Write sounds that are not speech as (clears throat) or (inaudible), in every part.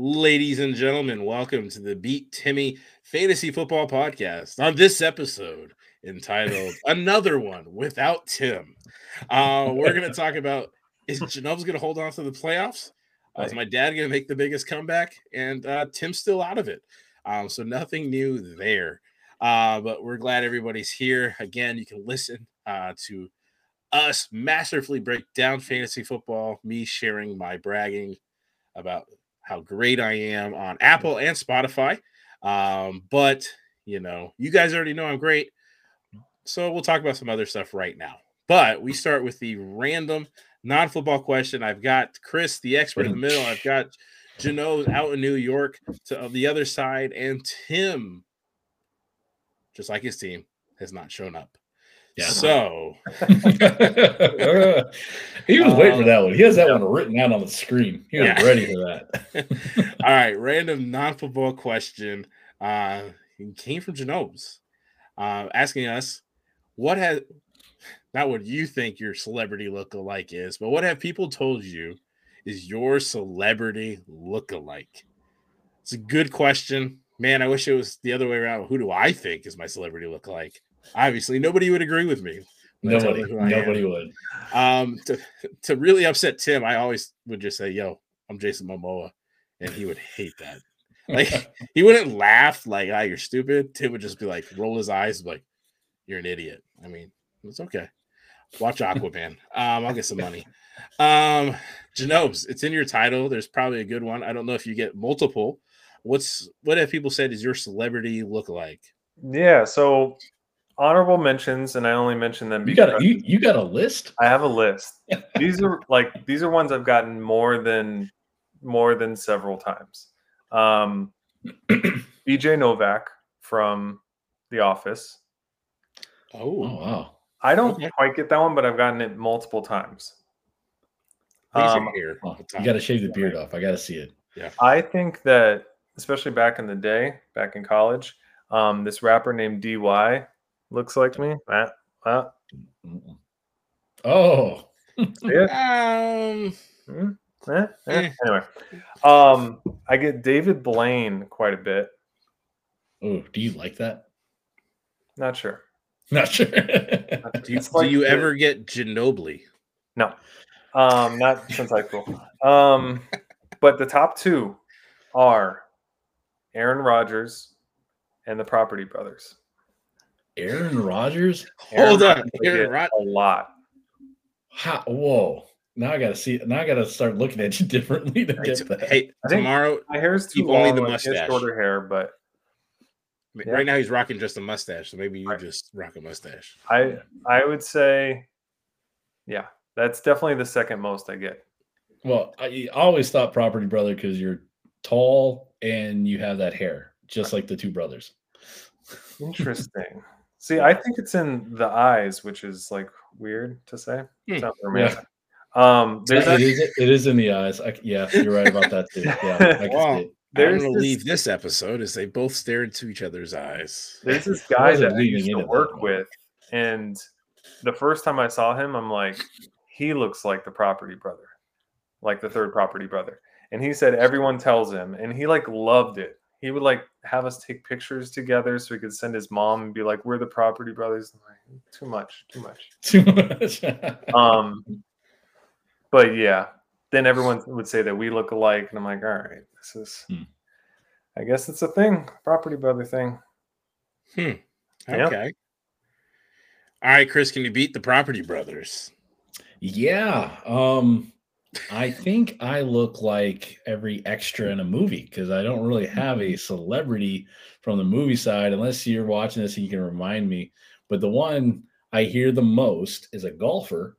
Ladies and gentlemen, welcome to the Beat Timmy Fantasy Football Podcast. On this episode, entitled (laughs) Another One Without Tim, uh, we're going to talk (laughs) about is Genove's going to hold on to the playoffs? Uh, is my dad going to make the biggest comeback? And uh, Tim's still out of it. Um, so nothing new there. Uh, but we're glad everybody's here. Again, you can listen uh, to us masterfully break down fantasy football, me sharing my bragging about how great I am on Apple and Spotify. Um, but you know, you guys already know I'm great. So we'll talk about some other stuff right now. But we start with the random non-football question. I've got Chris, the expert in the middle. I've got Jano's out in New York to the other side, and Tim, just like his team, has not shown up. Yeah. So (laughs) he was waiting um, for that one. He has that yeah. one written out on the screen. He was yeah. ready for that. (laughs) All right, random non-football question. Uh, he came from Genomes, uh, asking us what has not what you think your celebrity look-alike is, but what have people told you is your celebrity look-alike? It's a good question. Man, I wish it was the other way around. Who do I think is my celebrity look-alike? Obviously, nobody would agree with me. Nobody, nobody am. would. Um, to to really upset Tim, I always would just say, "Yo, I'm Jason Momoa," and he would hate that. Like (laughs) (laughs) he wouldn't laugh like, "Ah, you're stupid." Tim would just be like, roll his eyes, like, "You're an idiot." I mean, it's okay. Watch Aquaman. um, I'll get some money. Um, Janobes, it's in your title. There's probably a good one. I don't know if you get multiple. What's what have people said is your celebrity look like? Yeah, so honorable mentions, and I only mention them. You got a, you, you got a list. I have a list. (laughs) these are like these are ones I've gotten more than more than several times. Um, (clears throat) BJ Novak from The Office. Oh, oh wow! I don't okay. quite get that one, but I've gotten it multiple times. Um, oh, you got to shave the beard off. I got to see it. Yeah, I think that especially back in the day, back in college, um, this rapper named DY looks like me. That, that. Oh. yeah. Um. Hmm? Eh, eh. eh. Anyway, um, I get David Blaine quite a bit. Oh, do you like that? Not sure. Not sure. do you, do you ever get Ginobili? No, um, not since high school. Um, but the top two are Aaron Rodgers and the Property Brothers. Aaron Rodgers? Hold on, Aaron Rod- a lot. How, whoa! Now I gotta see. Now I gotta start looking at you (laughs) differently to get that. Hey, tomorrow my hair's too long. Only the mustache. Shorter hair, but yeah. right now he's rocking just a mustache. So maybe you right. just rock a mustache. I I would say, yeah, that's definitely the second most I get. Well, I always thought Property Brother because you're tall and you have that hair, just like the two brothers. (laughs) Interesting. See, I think it's in the eyes, which is like weird to say. It's hmm. not romantic. Yeah. Um, there's it, is, it is in the eyes. I, yeah, you're right about that too. Yeah, (laughs) I well, there's going to leave this episode as they both stare into each other's eyes. There's this guy that I used to work with, and the first time I saw him, I'm like, he looks like the property brother, like the third property brother. And he said everyone tells him, and he like loved it he would like have us take pictures together so he could send his mom and be like, "We're the property brothers." Like, too much, too much, (laughs) too much. (laughs) um, but yeah, then everyone would say that we look alike, and I'm like, all right, this is. Hmm. I guess it's a thing, property brother thing. Hmm. Okay. Yep. All right, Chris, can you beat the property brothers? Yeah. Um, I think I look like every extra in a movie because I don't really have a celebrity from the movie side unless you're watching this and you can remind me. But the one I hear the most is a golfer,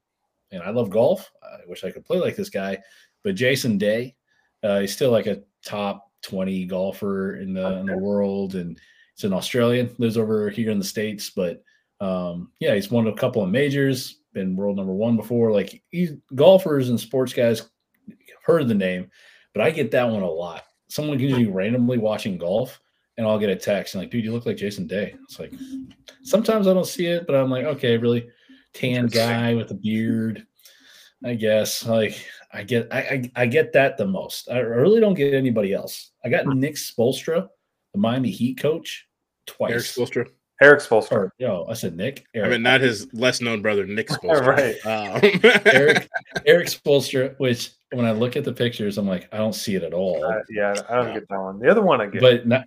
and I love golf. I wish I could play like this guy, but Jason Day, uh, he's still like a top 20 golfer in the in the world, and he's an Australian, lives over here in the states, but um, yeah, he's won a couple of majors been world number one before. Like golfers and sports guys heard the name, but I get that one a lot. Someone can be randomly watching golf and I'll get a text and like, dude, you look like Jason Day. It's like sometimes I don't see it, but I'm like, okay, really tan guy with a beard. I guess like I get I, I, I get that the most. I really don't get anybody else. I got hmm. Nick Spoelstra, the Miami Heat coach, twice. Erik Spoelstra. Erik Spoelstra. Or, yo, I said Nick. Eric. I mean, not his less known brother, Nick (laughs) Spoelstra. right. Um. Erik Erik Spoelstra, which when I look at the pictures, I'm like, I don't see it at all. Uh, yeah, I don't get that one. The other one I get, but not.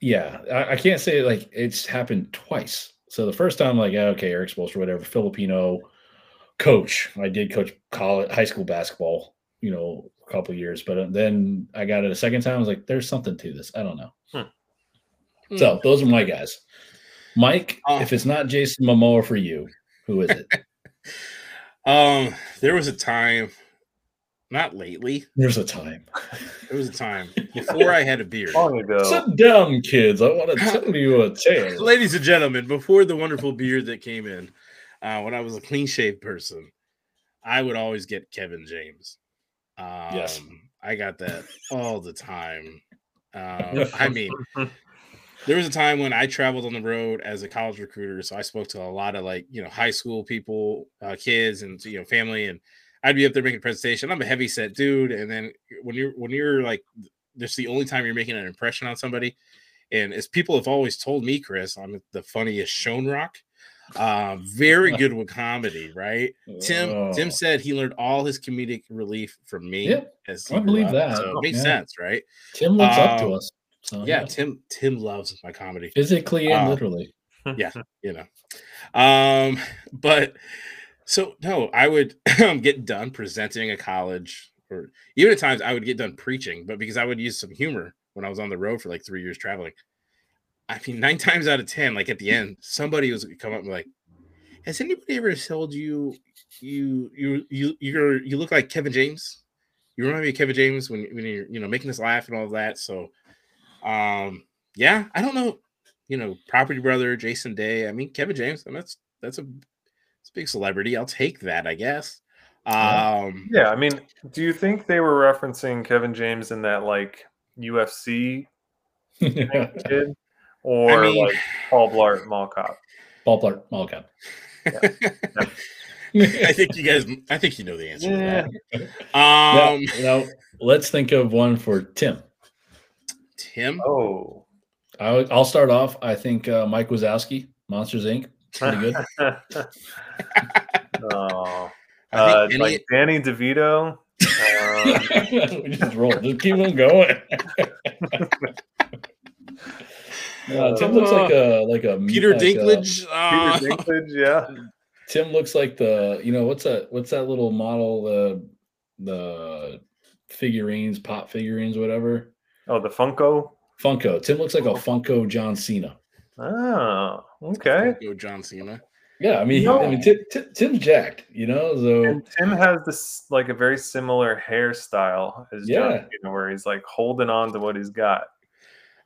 Yeah, I, I can't say like it's happened twice. So the first time, like, okay, Erik Spoelstra, whatever, Filipino coach. I did coach college, high school basketball, you know, a couple years, but uh, then I got it a second time. I was like, there's something to this. I don't know. Hmm. So those are my guys. Mike, oh. if it's not Jason Momoa for you, who is it? (laughs) um, there was a time, not lately. There's a time. There was a time (laughs) before I had a beard. Long ago. Sit down, kids. I want to (laughs) tell you a tale. Ladies and gentlemen, before the wonderful beard that came in, uh, when I was a clean shaved person, I would always get Kevin James. Um, yes, I got that all the time. Um, I mean, there was a time when I traveled on the road as a college recruiter, so I spoke to a lot of like you know high school people, uh, kids, and you know family, and I'd be up there making a presentation. I'm a heavy set dude, and then when you're when you're like, this the only time you're making an impression on somebody, and as people have always told me, Chris, I'm the funniest shown rock. Uh, very (laughs) good with comedy, right? Tim oh. Tim said he learned all his comedic relief from me. Yeah, I believe up, that. So it makes yeah. sense, right? Tim looks um, up to um, us. So, yeah, yeah, Tim Tim loves my comedy physically and um, literally. Yeah, (laughs) you know. Um, but so no, I would (laughs) get done presenting a college, or even at times I would get done preaching, but because I would use some humor when I was on the road for like three years traveling, I mean, nine (laughs) times out of ten, like at the end, somebody was come up and like, "Has anybody ever told you you you you you you look like Kevin James? You remind me of Kevin James when when you're you know making us laugh and all of that." So, um, yeah, I don't know, you know, Property Brother, Jason Day. I mean, Kevin James, and that's that's a it's a big celebrity. I'll take that, I guess. Um, yeah, I mean, do you think they were referencing Kevin James in that like UFC kid? (laughs) or I mean, like Paul Blart Mall Cop. Paul Blart Mall Cop. (laughs) I think you guys. I think you know the answer. (laughs) Yeah. Um, now, now, let's think of one for Tim. Tim. Oh, I, will start off. I think uh, Mike Wazowski, Monsters Inc. Pretty good. (laughs) oh, uh, any... like Danny DeVito. (laughs) Um... we just roll. Just keep on going. (laughs) Uh, Tim looks like a like a Peter like Dinklage. A, uh, Peter Dinklage, yeah. Tim looks like the you know what's that what's that little model the the figurines pop figurines whatever. Oh, the Funko. Funko. Tim looks like a Funko John Cena. Oh, okay. Funko John Cena. Yeah, I mean, no. I mean, Tim, Tim, Tim's jacked, you know. So and Tim has this like a very similar hairstyle as yeah. John Cena, where he's like holding on to what he's got.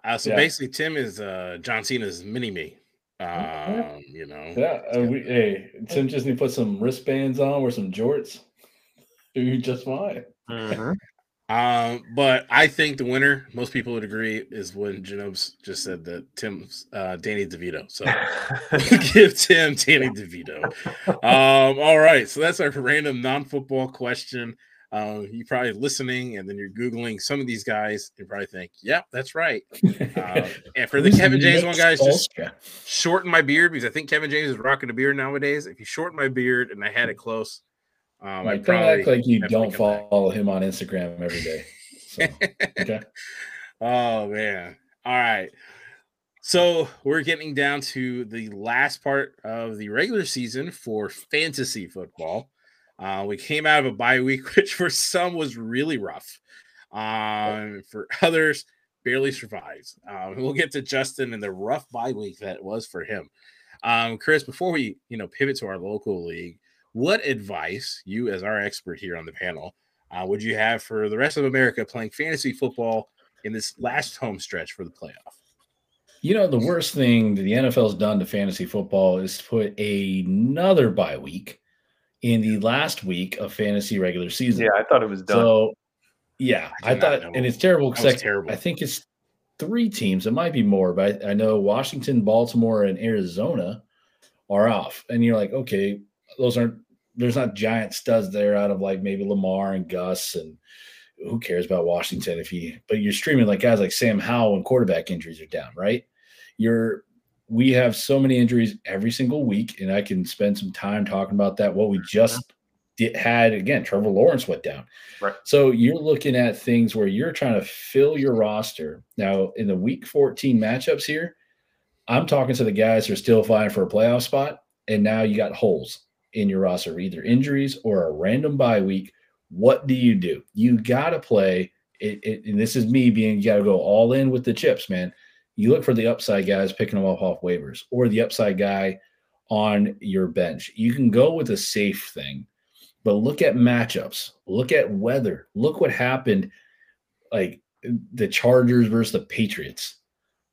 Uh, so yeah. basically, Tim is uh, John Cena's mini me. Um, you know. Yeah. Uh, we, hey, Tim just need to put some wristbands on or some jorts. (laughs) Do just fine. Mm-hmm. Um, but I think the winner, most people would agree, is when Janobs just said that Tim's uh, Danny DeVito. So (laughs) (laughs) give Tim Danny DeVito. Um, all right, so that's our random non-football question. Uh, you're probably listening and then you're Googling some of these guys and probably think, yep, that's right. Uh, (laughs) and for the Kevin James one, guys, just shorten my beard because I think Kevin James is rocking a beard nowadays. If you shorten my beard and I had it close, um, like, don't act like you don't follow back. him on Instagram every day. So, (laughs) okay. oh, man. All right. So we're getting down to the last part of the regular season for fantasy football. Uh, we came out of a bye week, (laughs) which for some was really rough. Um, for others, barely survives. Um, (laughs) we'll get to Justin and the rough bye week that was for him. Um, Chris, before we you know pivot to our local league, what advice you, as our expert here on the panel, uh, would you have for the rest of America playing fantasy football in this last home stretch for the playoff? You know, the worst thing the NFL's done to fantasy football is to put another bye week in the last week of fantasy regular season. Yeah, I thought it was done. So, yeah, I, I thought, and it's terrible because I, terrible. I think it's three teams. It might be more, but I, I know Washington, Baltimore, and Arizona are off. And you're like, okay, those aren't there's not giant studs there out of like maybe Lamar and Gus and who cares about Washington if he but you're streaming like guys like Sam Howell and quarterback injuries are down, right? You're we have so many injuries every single week, and I can spend some time talking about that. What we just did, had again, Trevor Lawrence went down. Right. So you're looking at things where you're trying to fill your roster. Now, in the week 14 matchups here, I'm talking to the guys who are still fighting for a playoff spot, and now you got holes in your roster, either injuries or a random bye week. What do you do? You got to play. It, it, and this is me being, you got to go all in with the chips, man. You look for the upside guys picking them up off waivers or the upside guy on your bench. You can go with a safe thing, but look at matchups, look at weather, look what happened like the Chargers versus the Patriots,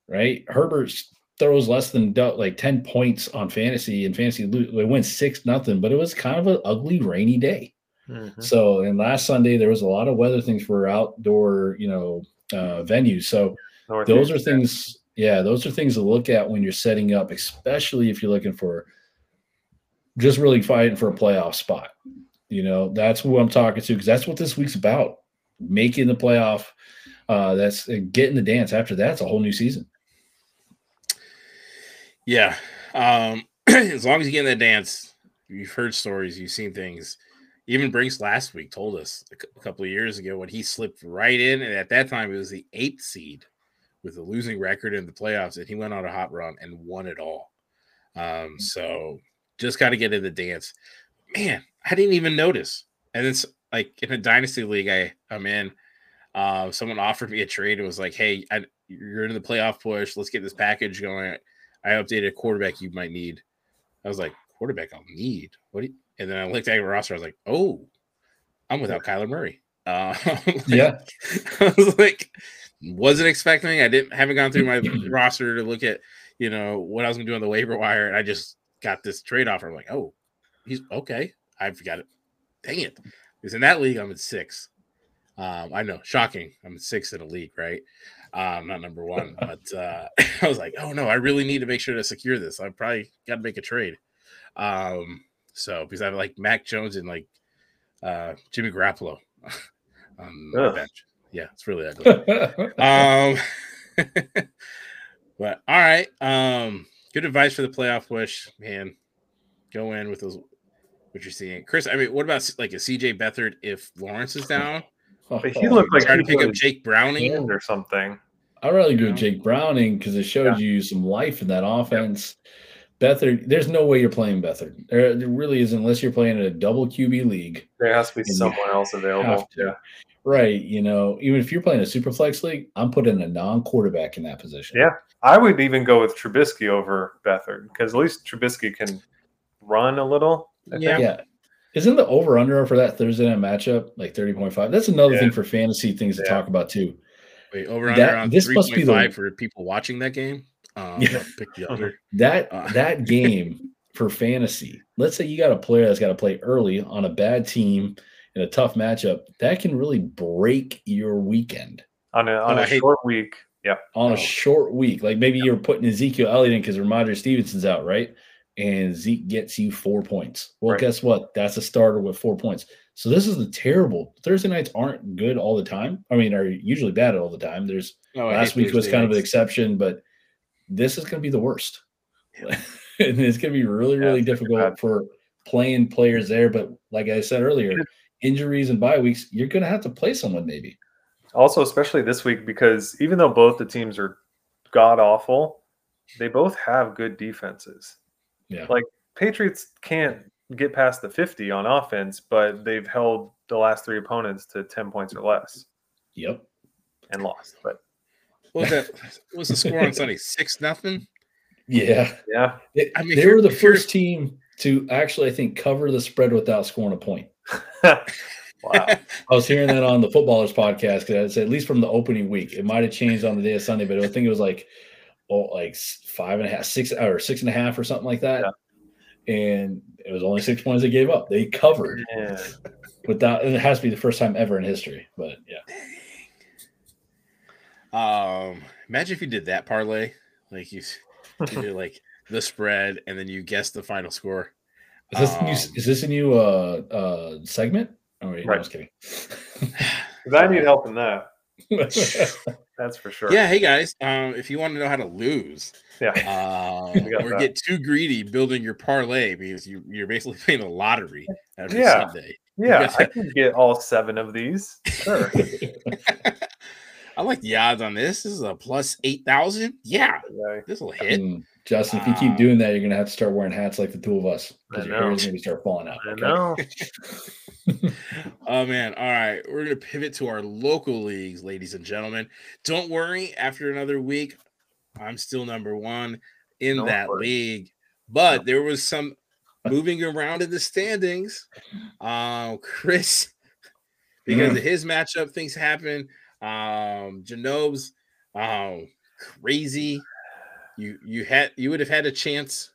right? Herbert throws less than like 10 points on fantasy and fantasy they went six nothing, but it was kind of an ugly rainy day. Mm-hmm. So, and last Sunday there was a lot of weather things for outdoor, you know, uh, venues. So those are things, yeah, those are things to look at when you're setting up, especially if you're looking for just really fighting for a playoff spot. You know, that's who I'm talking to because that's what this week's about making the playoff. Uh, that's getting the dance. After that, it's a whole new season. Yeah. Um, (clears throat) as long as you get in the dance, you've heard stories, you've seen things. Even Brinks last week told us a couple of years ago when he slipped right in, and at that time it was the eighth seed with a losing record in the playoffs, and he went on a hot run and won it all. Um, mm. so just got to get in the dance. Man, I didn't even notice. And it's like in a dynasty league I I'm in. Uh, someone offered me a trade and was like, "Hey, I, you're in the playoff push. Let's get this package going." I updated a quarterback you might need. I was like, "Quarterback I'll need." What? and then I looked at your roster. I was like, "Oh, I'm without Kyler Murray." Uh, (laughs) like, yeah, (laughs) I was like, wasn't expecting. I didn't haven't gone through my (clears throat) roster to look at you know what I was gonna do on the waiver wire, and I just got this trade offer. I'm like, oh, he's okay. I've got it. Dang it. Because in that league, I'm at six. Um, I know, shocking. I'm at six in a league, right? Um, not number one, but uh, (laughs) I was like, oh no, I really need to make sure to secure this. I probably got to make a trade. Um, so because I have like Mac Jones and like uh, Jimmy Garoppolo (laughs) on the bench. Yeah, it's really ugly. (laughs) um, but all right. Um, good advice for the playoff push, man. Go in with those what you're seeing, Chris. I mean, what about like a CJ Beathard if Lawrence is down? But he looked like trying to pick up Jake Browning or something. I'd rather go Jake Browning because it showed yeah. you some life in that offense. Yeah. Beathard, there's no way you're playing Beathard. There, there, really is unless you're playing in a double QB league. There has to be someone else available. Yeah. Right. You know, even if you're playing a super flex league, I'm putting a non-quarterback in that position. Yeah. I would even go with Trubisky over Beathard because at least Trubisky can run a little. I yeah. Think. Yeah. Isn't the over under for that Thursday night matchup like 30.5? That's another yeah. thing for fantasy things to yeah. talk about too. Wait, over under on this must be the, for people watching that game. Um, yeah. (laughs) pick the under. That uh. (laughs) that game for fantasy. Let's say you got a player that's got to play early on a bad team in a tough matchup. That can really break your weekend on a on a short week. Yeah, on oh. a short week. Like maybe you're putting Ezekiel Elliott in because Rhamondre Stevenson's out, right? And Zeke gets you four points. Well, right. guess what? That's a starter with four points. So this is the terrible. Thursday nights aren't good all the time. I mean, are usually bad all the time. There's oh, last week was kind nights. of an exception, but this is going to be the worst. (laughs) and it's going to be really, really yeah, difficult for playing players there. But like I said earlier, injuries and bye weeks, you're going to have to play someone maybe. Also, especially this week, because even though both the teams are god awful, they both have good defenses. Yeah. Like Patriots can't get past the 50 on offense, but they've held the last three opponents to 10 points or less. Yep. And lost. But what was that? (laughs) What was the score on Sunday? Six nothing? Yeah. Yeah. They, I mean, they were the first team to actually, I think, cover the spread without scoring a point. (laughs) (laughs) wow. I was hearing that on the footballers podcast because at least from the opening week. It might have changed on the day of Sunday, but I think it was like like five and a half, six or six and a half or something like that. Yeah. And it was only six points they gave up. They covered yeah. without, and it has to be the first time ever in history. But yeah. Um, imagine if you did that parlay, like you, you did like (laughs) the spread, and then you guess the final score. Is this, um, new, is this a new uh, uh, segment? Oh, wait, right. no, I was kidding. (sighs) Because I need help in that. (laughs) (laughs) That's for sure. Yeah. Hey guys, um, if you want to know how to lose, yeah, (laughs) uh, or that. get too greedy building your parlay because you, you're basically (laughs) playing a lottery every yeah. Sunday. Yeah, I can get all seven of these. Sure. (laughs) I like the odds on this. This is a plus eight thousand. Yeah, this will hit. Mm, Justin, if you keep doing that, you're gonna have to start wearing hats like the two of us because your hair is gonna start falling out. I know. (laughs) oh man! All right, we're gonna pivot to our local leagues, ladies and gentlemen. Don't worry. After another week, I'm still number one in Don't that worry. league. But there was some (laughs) moving around in the standings. Uh, Chris, (laughs) because mm. of his matchup, things happen. Um, Janob's um, crazy. You you had you would have had a chance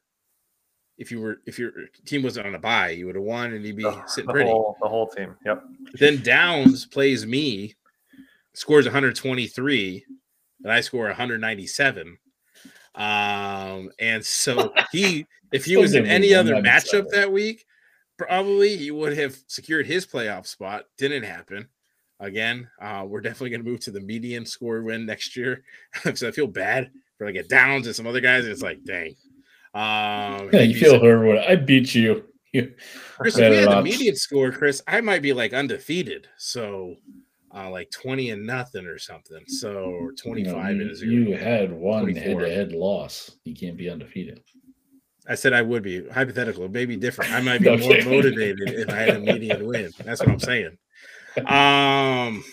if you were if your team wasn't on a bye, you would have won and you'd be the, sitting the pretty. Whole, the whole team. Yep. Then Downs plays me, scores 123, and I score 197. Um, and so he, (laughs) if he was in any other matchup that week, probably he would have secured his playoff spot. Didn't happen. Again, uh, we're definitely going to move to the median score win next year. (laughs) so I feel bad for like a Downs and some other guys. It's like, dang, um, yeah, you feel hurt. I beat you. (laughs) Chris, if we had the median score, Chris, I might be like undefeated. So, uh, like twenty and nothing or something. So, twenty five you, know, you, you had one head to head loss. You can't be undefeated. I said I would be hypothetical. It may be different. I might (laughs) be okay. more motivated if I had a median win. That's what I'm saying. (laughs) Um,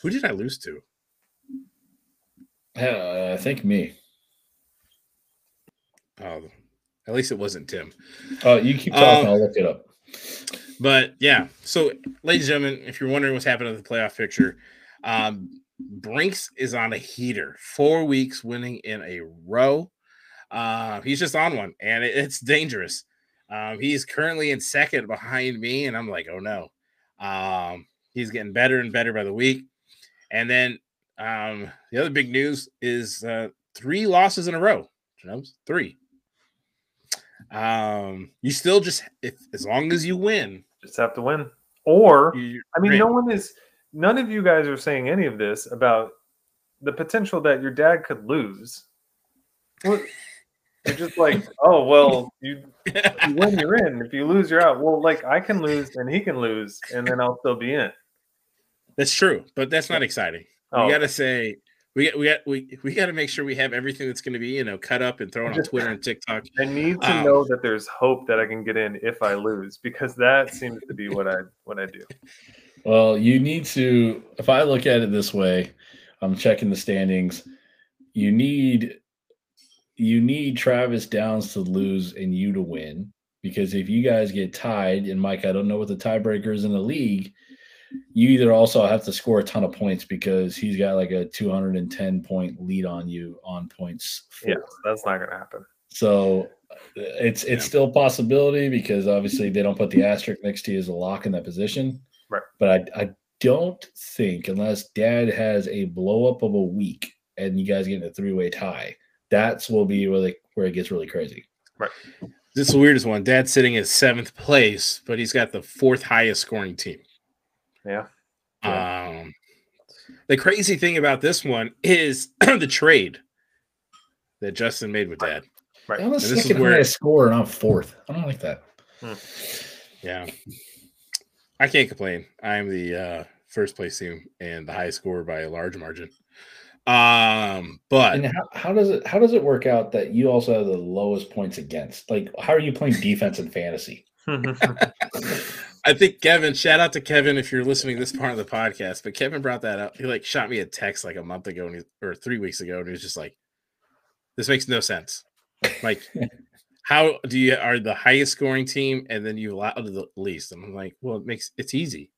who did I lose to? Uh, I think me. Oh, at least it wasn't Tim. Oh, uh, you keep talking. Um, I'll look it up. But yeah, so ladies and gentlemen, if you're wondering what's happening to the playoff picture, um, Brinks is on a heater. Four weeks winning in a row. Uh, he's just on one, and it, it's dangerous. Um, he's currently in second behind me, and I'm like, oh no. Um, he's getting better and better by the week. And then um, the other big news is uh, three losses in a row. Three. Um, you still just if as long as you win, just have to win. Or I mean, no one is none of you guys are saying any of this about the potential that your dad could lose. You're just like, (laughs) oh well, you, you win, you're in. If you lose, you're out. Well, like I can lose and he can lose, and then I'll still be in. That's true, but that's not exciting. Oh. You got to say we we got we we got to make sure we have everything that's going to be you know cut up and thrown on Twitter and TikTok. I need to um, know that there's hope that I can get in if I lose because that seems to be what I what I do. Well, you need to. If I look at it this way, I'm checking the standings. You need you need Travis Downs to lose and you to win because if you guys get tied, and Mike, I don't know what the tiebreaker is in the league you either also have to score a ton of points because he's got like a 210 point lead on you on points. Yeah, that's not going to happen. So uh, it's it's yeah. still a possibility because obviously they don't put the asterisk next to you as a lock in that position. Right. But I, I don't think unless dad has a blow up of a week and you guys get in a three way tie, that's will be really where it gets really crazy. Right. This is the weirdest one. Dad's sitting at seventh place, but he's got the fourth highest scoring team. Yeah. Um, the crazy thing about this one is (clears throat) the trade that Justin made with Dad. Right. I'm this is where I score and I'm fourth. I don't like that. Hmm. Yeah. I can't complain. I'm the uh, first place team and the highest score by a large margin. Um, but and how, how does it how does it work out that you also have the lowest points against? Like, how are you playing defense in fantasy? (laughs) (laughs) I think Kevin, shout out to Kevin if you're listening to this part of the podcast. But Kevin brought that up. He like shot me a text like a month ago he, or three weeks ago, and he was just like, "This makes no sense. Like, (laughs) how do you are the highest scoring team and then you allow the least?" And I'm like, "Well, it makes it's easy.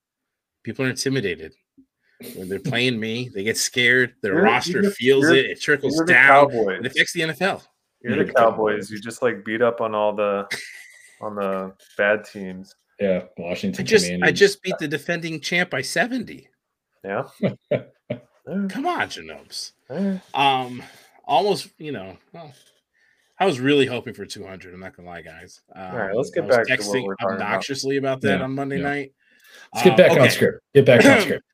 People are intimidated when they're playing me. They get scared. Their you're, roster you're, feels it. It trickles down. Cowboys. It affects the NFL. You're, you're the Cowboys. You just like beat up on all the on the bad teams." Yeah, Washington. I just I just beat the defending champ by 70. Yeah. (laughs) Come on, Janobes. Um, almost, you know, well, I was really hoping for 200. I'm not gonna lie, guys. Um, All right, let's get back texting obnoxiously about, about that yeah, on Monday yeah. night. Let's get back uh, okay. on script. Get back on (clears throat) script.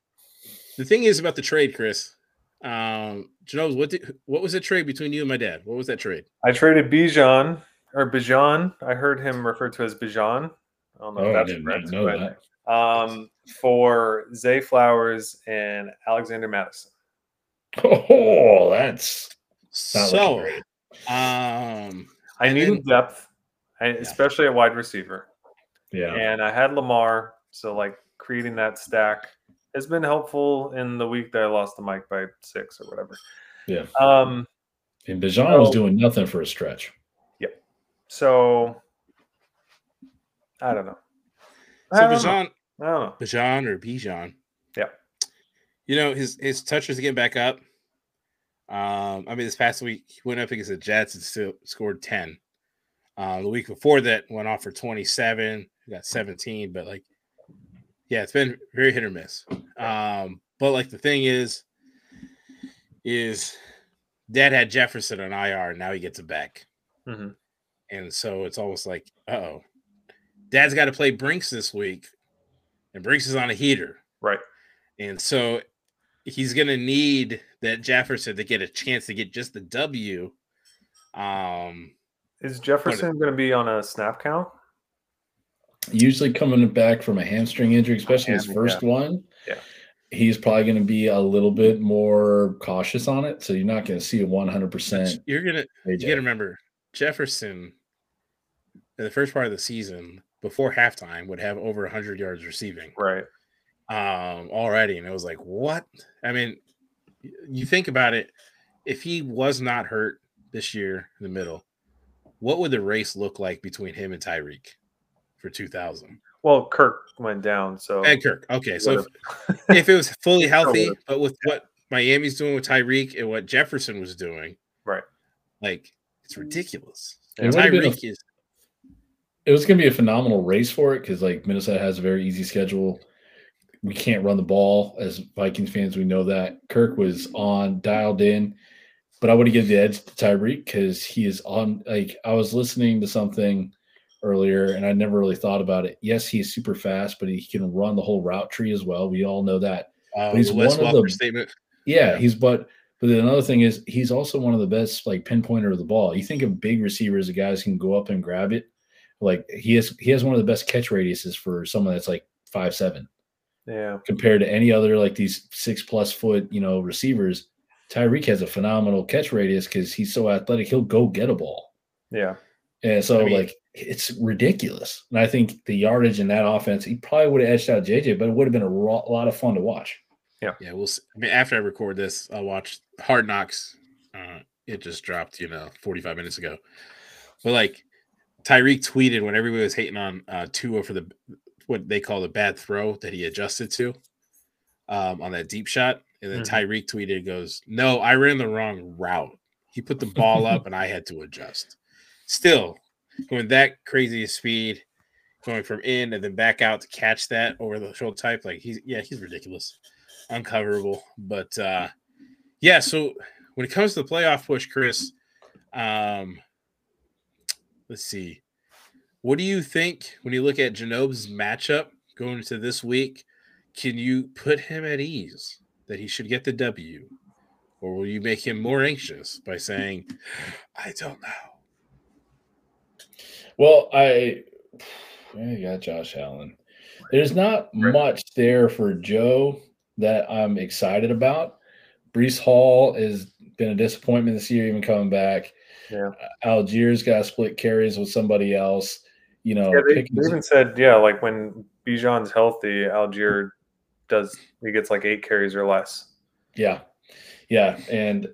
the thing is about the trade, Chris. Um, Janelle, what did what was the trade between you and my dad? What was that trade? I traded Bijan or Bijan. I heard him referred to as Bijan. I don't know oh, if that's correct. Know but, that. Um, for Zay Flowers and Alexander Mattison. Oh, that's so. Um, I needed then, depth, especially at wide receiver. Yeah, and I had Lamar, so like creating that stack has been helpful in the week that I lost the mic by six or whatever. Yeah. Um, and Bijan so, was doing nothing for a stretch. Yep. So I don't know. So Bijan, know. I don't know. Bijan or Bijan. Yeah. You know his his touches getting back up. Um, I mean, this past week he went up against the Jets and still scored ten. Uh, the week before that went off for twenty seven. Got seventeen, but like yeah, it's been very hit or miss. Um, but like the thing is, is dad had Jefferson on IR, and now he gets it back. Mm-hmm. And so it's almost like, oh, dad's got to play Brinks this week, and Brinks is on a heater. Right. And so he's going to need that Jefferson to get a chance to get just the W. Um, is Jefferson going to be on a snap count? usually coming back from a hamstring injury, especially his first yeah. one. Yeah. He's probably going to be a little bit more cautious on it, so you're not going to see a 100%. You're gonna you got to remember Jefferson in the first part of the season before halftime would have over 100 yards receiving. Right. Um, already, and it was like, what? I mean, you think about it. If he was not hurt this year in the middle, what would the race look like between him and Tyreek? for 2000. Well, Kirk went down, so and Kirk. Okay, so if, if, it was fully (laughs) healthy, but with what Miami's doing with Tyreek and what Jefferson was doing, right? Like it's ridiculous. It Tyreek is. It was going to be a phenomenal race for it because like Minnesota has a very easy schedule. We can't run the ball as Vikings fans. We know that Kirk was on dialed in, but I would have given the edge to Tyreek because he is on. Like I was listening to something earlier, and I never really thought about it. Yes, he's super fast, but he can run the whole route tree as well. We all know that. Uh, he's one of the statement. Yeah, he's but but then another thing is he's also one of the best like pinpointer of the ball. You think of big receivers, the guys can go up and grab it. Like he has he has one of the best catch radiuses for someone that's like five seven. Yeah. Compared to any other like these six plus foot, you know, receivers. Tyreek has a phenomenal catch radius because he's so athletic. He'll go get a ball. Yeah. And so I mean, like it's ridiculous. And I think the yardage in that offense, he probably would have edged out JJ, but it would have been a raw, lot of fun to watch. Yeah. Yeah. We'll see. I mean, after I record this, I'll watch Hard Knocks. Uh, it just dropped, you know, 45 minutes ago. But like Tyreek tweeted when everybody was hating on uh, Tua for the what they call the bad throw that he adjusted to um, on that deep shot. And then mm-hmm. Tyreek tweeted, goes, No, I ran the wrong route. He put the ball up (laughs) and I had to adjust. Still, going that crazy speed, going from in and then back out to catch that over the shoulder type. Like he's yeah, he's ridiculous, uncoverable. But uh yeah, so when it comes to the playoff push, Chris, um let's see. What do you think when you look at Janob's matchup going into this week? Can you put him at ease that he should get the W? Or will you make him more anxious by saying, I don't know? Well, I you got Josh Allen. There's not much there for Joe that I'm excited about. Breece Hall has been a disappointment this year, even coming back. Yeah. Allgeier's got split carries with somebody else. You know, yeah, they, they even said, yeah, like when Bijan's healthy, Allgeier does he gets like eight carries or less. Yeah. Yeah. And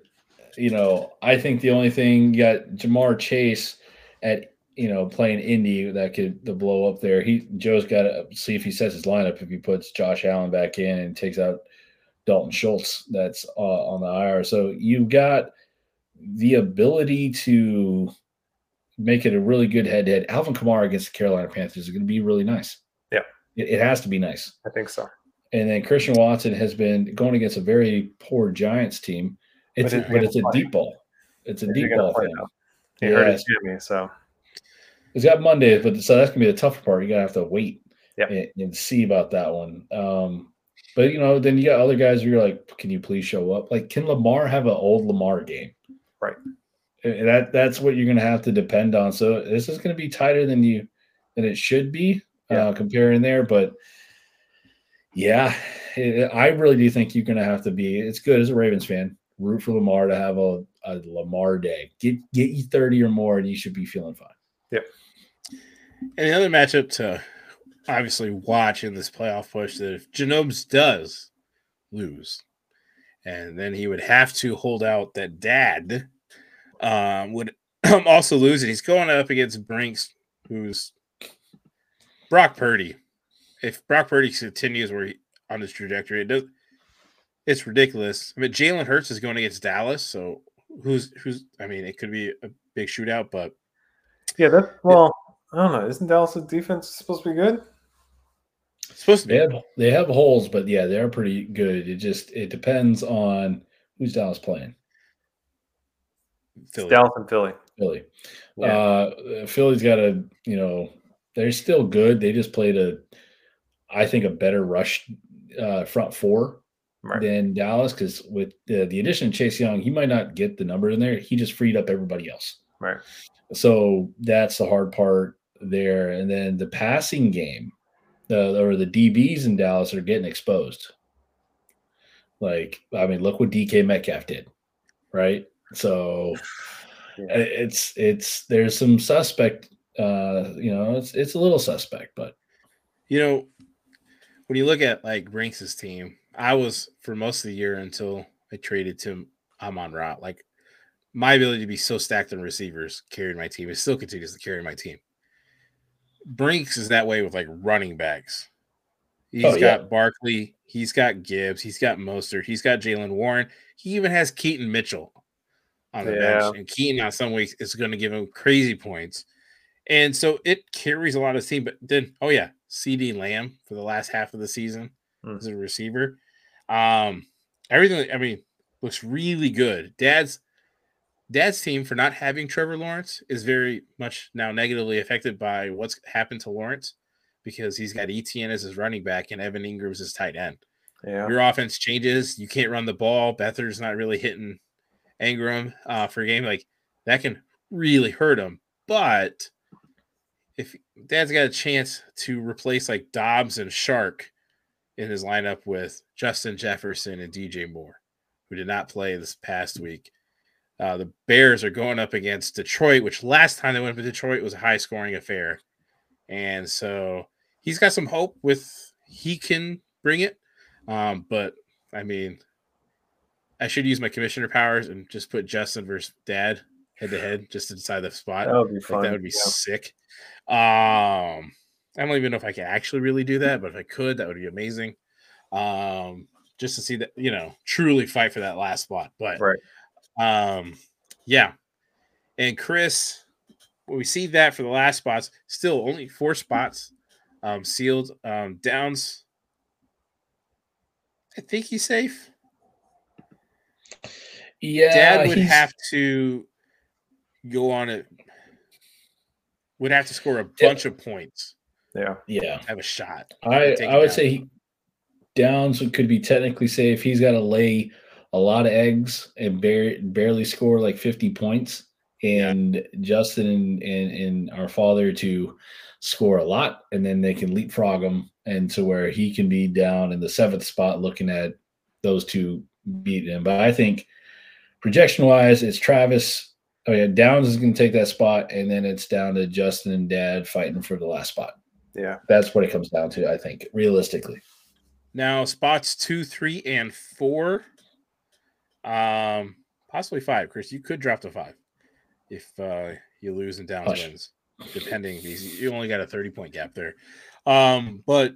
you know, I think the only thing you got Ja'Marr Chase at you know, playing Indy that could the blow up there. He Joe's got to see if he sets his lineup if he puts Josh Allen back in and takes out Dalton Schultz that's uh, on the IR. So you've got the ability to make it a really good head to head. Alvin Kamara against the Carolina Panthers is going to be really nice. Yeah, it, it, has to be nice. I think so. And then Christian Watson has been going against a very poor Giants team. It's but, a, but it's a deep ball. It's a deep ball thing. He yeah. hurt his Jimmy, so he's got Monday, but so that's gonna be the tougher part. You gotta have to wait yep. and, and, see about that one. Um, but you know, then you got other guys where you're like, can you please show up? Like, can Lamar have an old Lamar game? Right. That that's what you're gonna have to depend on. So this is gonna be tighter than you than it should be, yeah. uh, comparing there. But yeah, it, I really do think you're gonna have to be. It's good as a Ravens fan. Root for Lamar to have a, a Lamar day. Get get you 30 or more, and you should be feeling fine. Yep. And the other matchup to obviously watch in this playoff push that if Genomes does lose, and then he would have to hold out that dad um, would (clears throat) also lose it. He's going up against Brinks, who's Brock Purdy. If Brock Purdy continues where he on this trajectory, it does it's ridiculous. I mean, Jalen Hurts is going against Dallas, so who's who's I mean, it could be a big shootout, but yeah, that well, I don't know. Isn't Dallas' defense supposed to be good? Supposed to be. They have, they have holes, but yeah, they're pretty good. It just it depends on who's Dallas playing. Philly. Dallas and Philly. Philly. Yeah. Uh, Philly's got a you know they're still good. They just played a, I think a better rush uh, front four right. than Dallas because with the, the addition of Chase Young, he might not get the number in there. He just freed up everybody else. Right. So that's the hard part there. And then the passing game the or the DBs in Dallas are getting exposed. Like, I mean, look what DK Metcalf did, right? So yeah. it's it's there's some suspect. Uh, you know, it's it's a little suspect, but you know, when you look at like Brinks's team, I was for most of the year until I traded to Amon Ra. Like my ability to be so stacked on receivers carried my team. It still continues to carry my team. Brinks is that way with like running backs. He's oh, got yeah. Barkley, he's got Gibbs, he's got Mostert, he's got Jaylen Warren. He even has Keaton Mitchell on the yeah. bench, and Keaton on some weeks is going to give him crazy points. And so it carries a lot of team. But then, oh yeah, CeeDee Lamb for the last half of the season hmm. as a receiver. Um, everything. I mean, looks really good. Dad's Dad's team for not having Trevor Lawrence is very much now negatively affected by what's happened to Lawrence because he's got ETN as his running back and Evan Engram's his tight end. Yeah. Your offense changes. You can't run the ball. Beathard's not really hitting Engram uh, for a game. Like that can really hurt him. But if Dad's got a chance to replace like Dobbs and Shark in his lineup with Justin Jefferson and DJ Moore, who did not play this past week uh, the Bears are going up against Detroit, which last time they went up to Detroit was a high scoring affair. And so he's got some hope with he can bring it. Um, but I mean, I should use my commissioner powers and just put Justin versus Dad head to head just to decide the spot. That would be fun. that would be yeah. sick. Um, I don't even know if I can actually really do that, but if I could, that would be amazing. Um, just to see that you know truly fight for that last spot. But right. Um, yeah. And Chris, we see that for the last spots, still only four spots um, sealed. Um, Downs, I think he's safe. Yeah, Dad would have to go on it. Would have to score a bunch yeah. of points. Yeah, yeah, have a shot. I I would say he, Downs could be technically safe. He's got to lay a lot of eggs and bar- barely score like 50 points. And yeah. Justin and, and, and our father to score a lot, and then they can leapfrog him, and to where he can be down in the seventh spot, looking at those two beat him. But I think projection wise, it's Travis. Oh yeah, Downs is going to take that spot, and then it's down to Justin and Dad fighting for the last spot. Yeah, that's what it comes down to. I think realistically. Now spots two, three, and four um, possibly five. Chris, you could drop to five if uh, you lose and Downs wins, depending. Because you only got a thirty point gap there. Um, but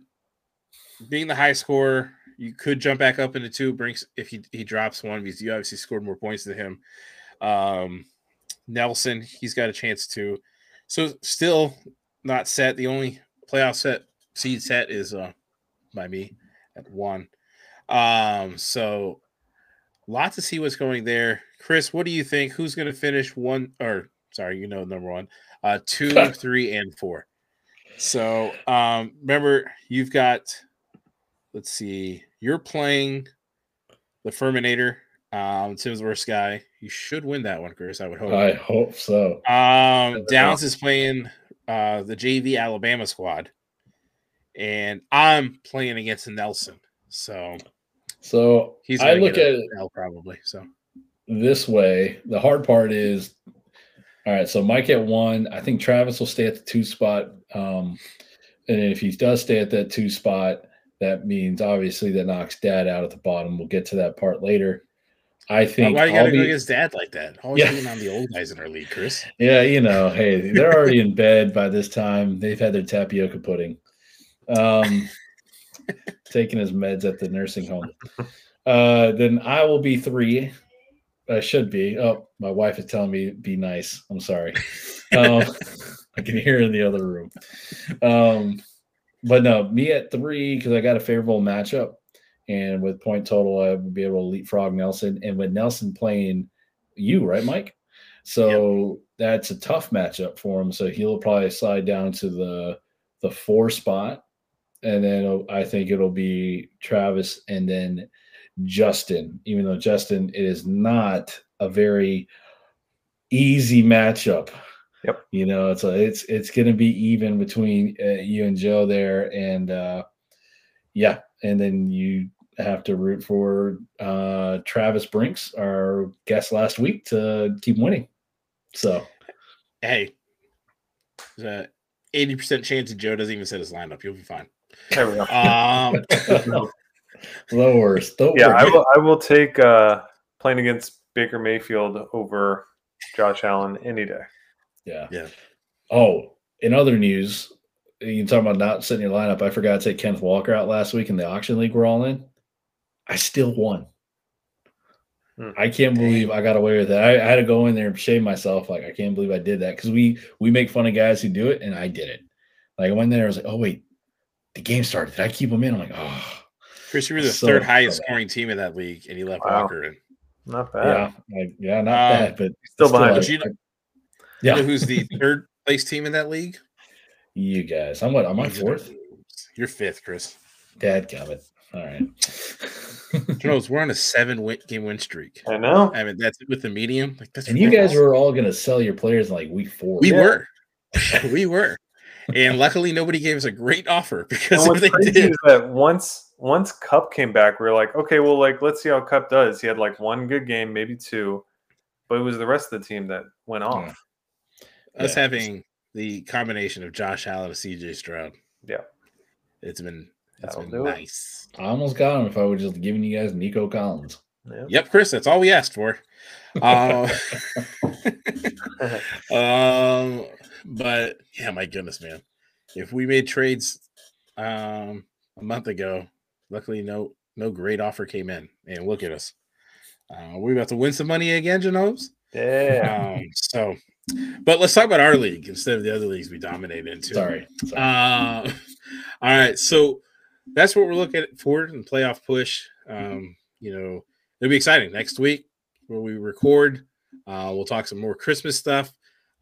being the high scorer, you could jump back up into two. Brinks if he he drops one because you obviously scored more points than him. Um, Nelson, he's got a chance to. So still not set. The only playoff set seed set is uh by me at one. Um, so lot to see what's going there. Chris, what do you think? Who's going to finish one or Sorry, you know number one. Uh, two, (laughs) three, and four. So um, remember, you've got. Let's see. You're playing the Ferminator. Um, Tim's worst guy. You should win that one, Chris. I would hope. I hope so. Um, Downs is playing uh the JV Alabama squad, and I'm playing against Nelson. So, so he's I look at it probably. So this way, the hard part is, all right. So Mike at one. I think Travis will stay at the two spot. Um, and if he does stay at that two spot, that means obviously that knocks Dad out at the bottom. We'll get to that part later. I think. Why you gotta be, go against dad like that? Always yeah. on the old guys in our league, Chris. Yeah, you know, hey, they're already in bed by this time. They've had their tapioca pudding, um, taking his meds at the nursing home. Uh, then I will be three. I should be. Oh, my wife is telling me be nice. I'm sorry. Um, (laughs) I can hear in the other room. Um, but no, me at three because I got a favorable matchup and with point total, I would be able to leapfrog Nelson. And with Nelson playing you, right, Mike? So yep. that's a tough matchup for him. So he'll probably slide down to the the four spot, and then I think it'll be Travis and then Justin. Even though Justin, it is not a very easy matchup. Yep. You know, it's a, it's it's going to be even between uh, you and Joe there, and uh, yeah, and then you have to root for uh, Travis Brinks, our guest last week, to keep winning. So, hey, eighty percent chance that Joe doesn't even set his lineup. You'll be fine. There we go. Um, the worst. The yeah, worst. I will. I will take uh, playing against Baker Mayfield over Josh Allen any day. Yeah. Yeah. Oh, in other news, you can talk about not setting your lineup. I forgot to take Kenneth Walker out last week in the auction league we're all in. I still won. Hmm. I can't believe I got away with that. I, I, had to go in there and shame myself. Like I can't believe I did that because we we make fun of guys who do it, and I did it. Like I went there, I was like, oh wait, the game started. Did I keep him in? I'm like, oh. Chris, you were the so third highest scoring team in that league, and you left wow. Walker in. Not bad. Yeah, like, yeah, not um, bad, but still behind. you know, yeah, you know who's the third place team in that league? You guys, I'm what? Am I fourth? You're fifth, Chris. Dad got it. All right. (laughs) Jones, we're on a seven win- game win streak. I know. I mean, that's with the medium. Like that's and you guys were all going to sell your players in like week four. We yeah. were. (laughs) (laughs) we were. And luckily, nobody gave us a great offer (laughs) because if they did, that once once Kupp came back, we are like, okay, well, like let's see how Kupp does. He had like one good game, maybe two, but it was the rest of the team that went off. Yeah. Us yeah. having the combination of Josh Allen and CJ Stroud. Yeah. It's been it's That'll been nice. It. I almost got him if I would just given you guys Nico Collins. Yep, yep Chris, that's all we asked for. (laughs) Uh, (laughs) um, but yeah, my goodness, man. If we made trades um a month ago, luckily no no great offer came in. And look at us. Uh, we're about to win some money again, Janobes. Yeah. Um, so but let's talk about our league instead of the other leagues we dominate into. Sorry. Sorry. Uh, all right. So that's what we're looking for in playoff push. Um, you know, it'll be exciting next week where we record. Uh, we'll talk some more Christmas stuff.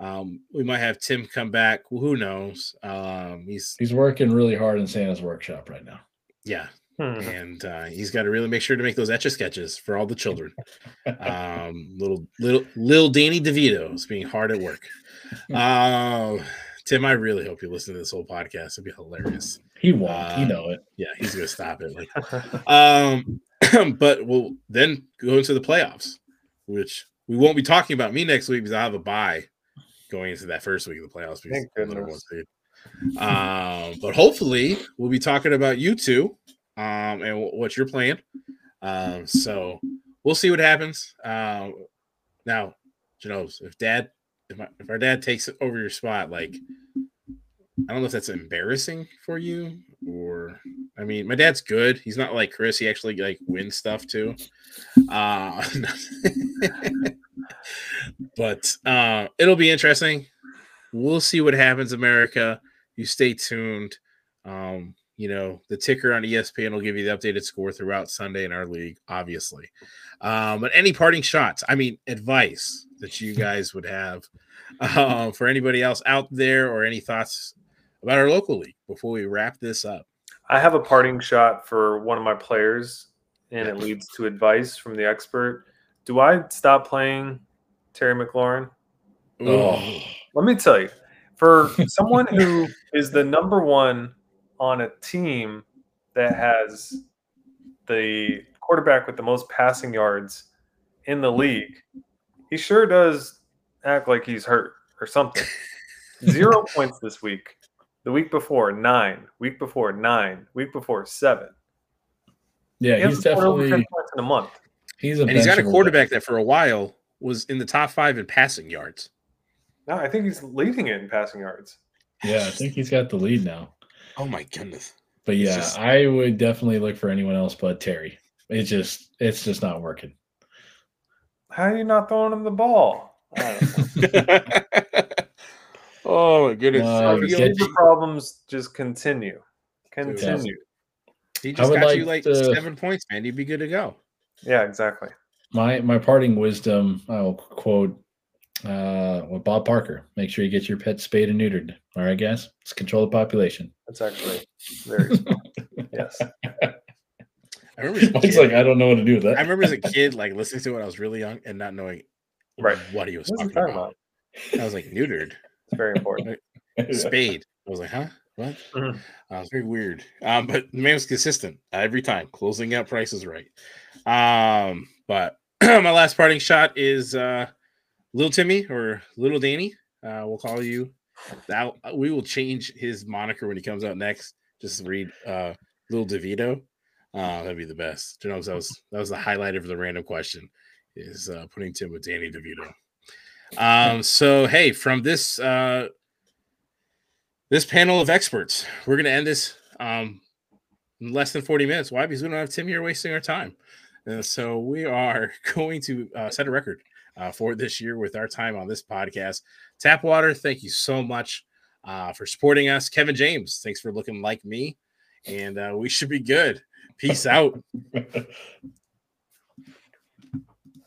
Um, we might have Tim come back. Well, who knows? Um, he's he's working really hard in Santa's workshop right now. Yeah, Hmm. And uh, he's got to really make sure to make those etch a sketches for all the children. (laughs) um, little little little Danny DeVito is being hard at work. Uh, (laughs) Tim, I really hope you listen to this whole podcast. It'd be hilarious. He won't. Uh, he know it. Yeah, he's gonna stop it. Like, (laughs) um, (clears throat) but we'll then go into the playoffs, which we won't be talking about me next week because I have a bye going into that first week of the playoffs. Because Thank. Um, but hopefully we'll be talking about you two um, and w- what you're playing. Um, so we'll see what happens. Um, now, Janos, if dad, if, my, if our dad takes over your spot, like, I don't know if that's embarrassing for you or, I mean, my dad's good. He's not like Chris. He actually like wins stuff too. Uh, (laughs) (laughs) but uh, it'll be interesting. We'll see what happens, America. You stay tuned. Um, you know, the ticker on ESPN will give you the updated score throughout Sunday in our league, obviously. Um, but any parting shots? I mean, advice that you (laughs) guys would have uh, for anybody else out there, or any thoughts about our local league before we wrap this up. I have a parting shot for one of my players, and it leads to advice from the expert. Do I stop playing Terry McLaurin? Oh. Let me tell you, for someone who is the number one on a team that has the quarterback with the most passing yards in the league, he sure does act like he's hurt or something. (laughs) Zero points this week. The week before, nine. Week before, nine. Week before, seven. Yeah, He he's hasn't scored over 10 definitely points in a month. He's a And he's got a quarterback that for a while was in the top five in passing yards. No, I think he's leading it in passing yards. Yeah, I think he's got the lead now. Oh my goodness. But yeah, just- I would definitely look for anyone else but Terry. It's just it's just not working. How are you not throwing him the ball? I don't know. (laughs) (laughs) oh my goodness. Uh, The get- problems just continue. Continue. he I just would got you like like to- seven points, man. You'd be good to go. Yeah, exactly. My my parting wisdom, I'll quote uh with Bob Barker. Make sure you get your pet spayed and neutered. All right, guys? Let's control the population. That's actually very smart. yes. I remember as Mike's (laughs) kid, like, I don't know what to do with that. I remember as a kid, like listening to it when I was really young and not knowing Right. what he was What's he talking talking about. about? I was like, neutered, It's very important. (laughs) spayed. I was like, huh? What? Mhm. Uh, it was very weird. Um, but the man was consistent every time, closing out prices right. Um, but (clears throat) my last parting shot is uh Little Timmy or Little Danny. Uh, we'll call you. That we will change his moniker when he comes out next. Just read uh Little DeVito. Uh, that'd be the best. You know, that was that was the highlight of the random question is uh putting Tim with Danny DeVito. Um, so hey, from this uh this panel of experts. We're going to end this um, in less than 40 minutes. Why? Because we don't have Tim here wasting our time. And so we are (laughs) going to uh, set a record uh, for this year with our time on this podcast. Tapwater, thank you so much uh, for supporting us. Kevin James, thanks for looking like me. And uh, we should be good. Peace out. (laughs)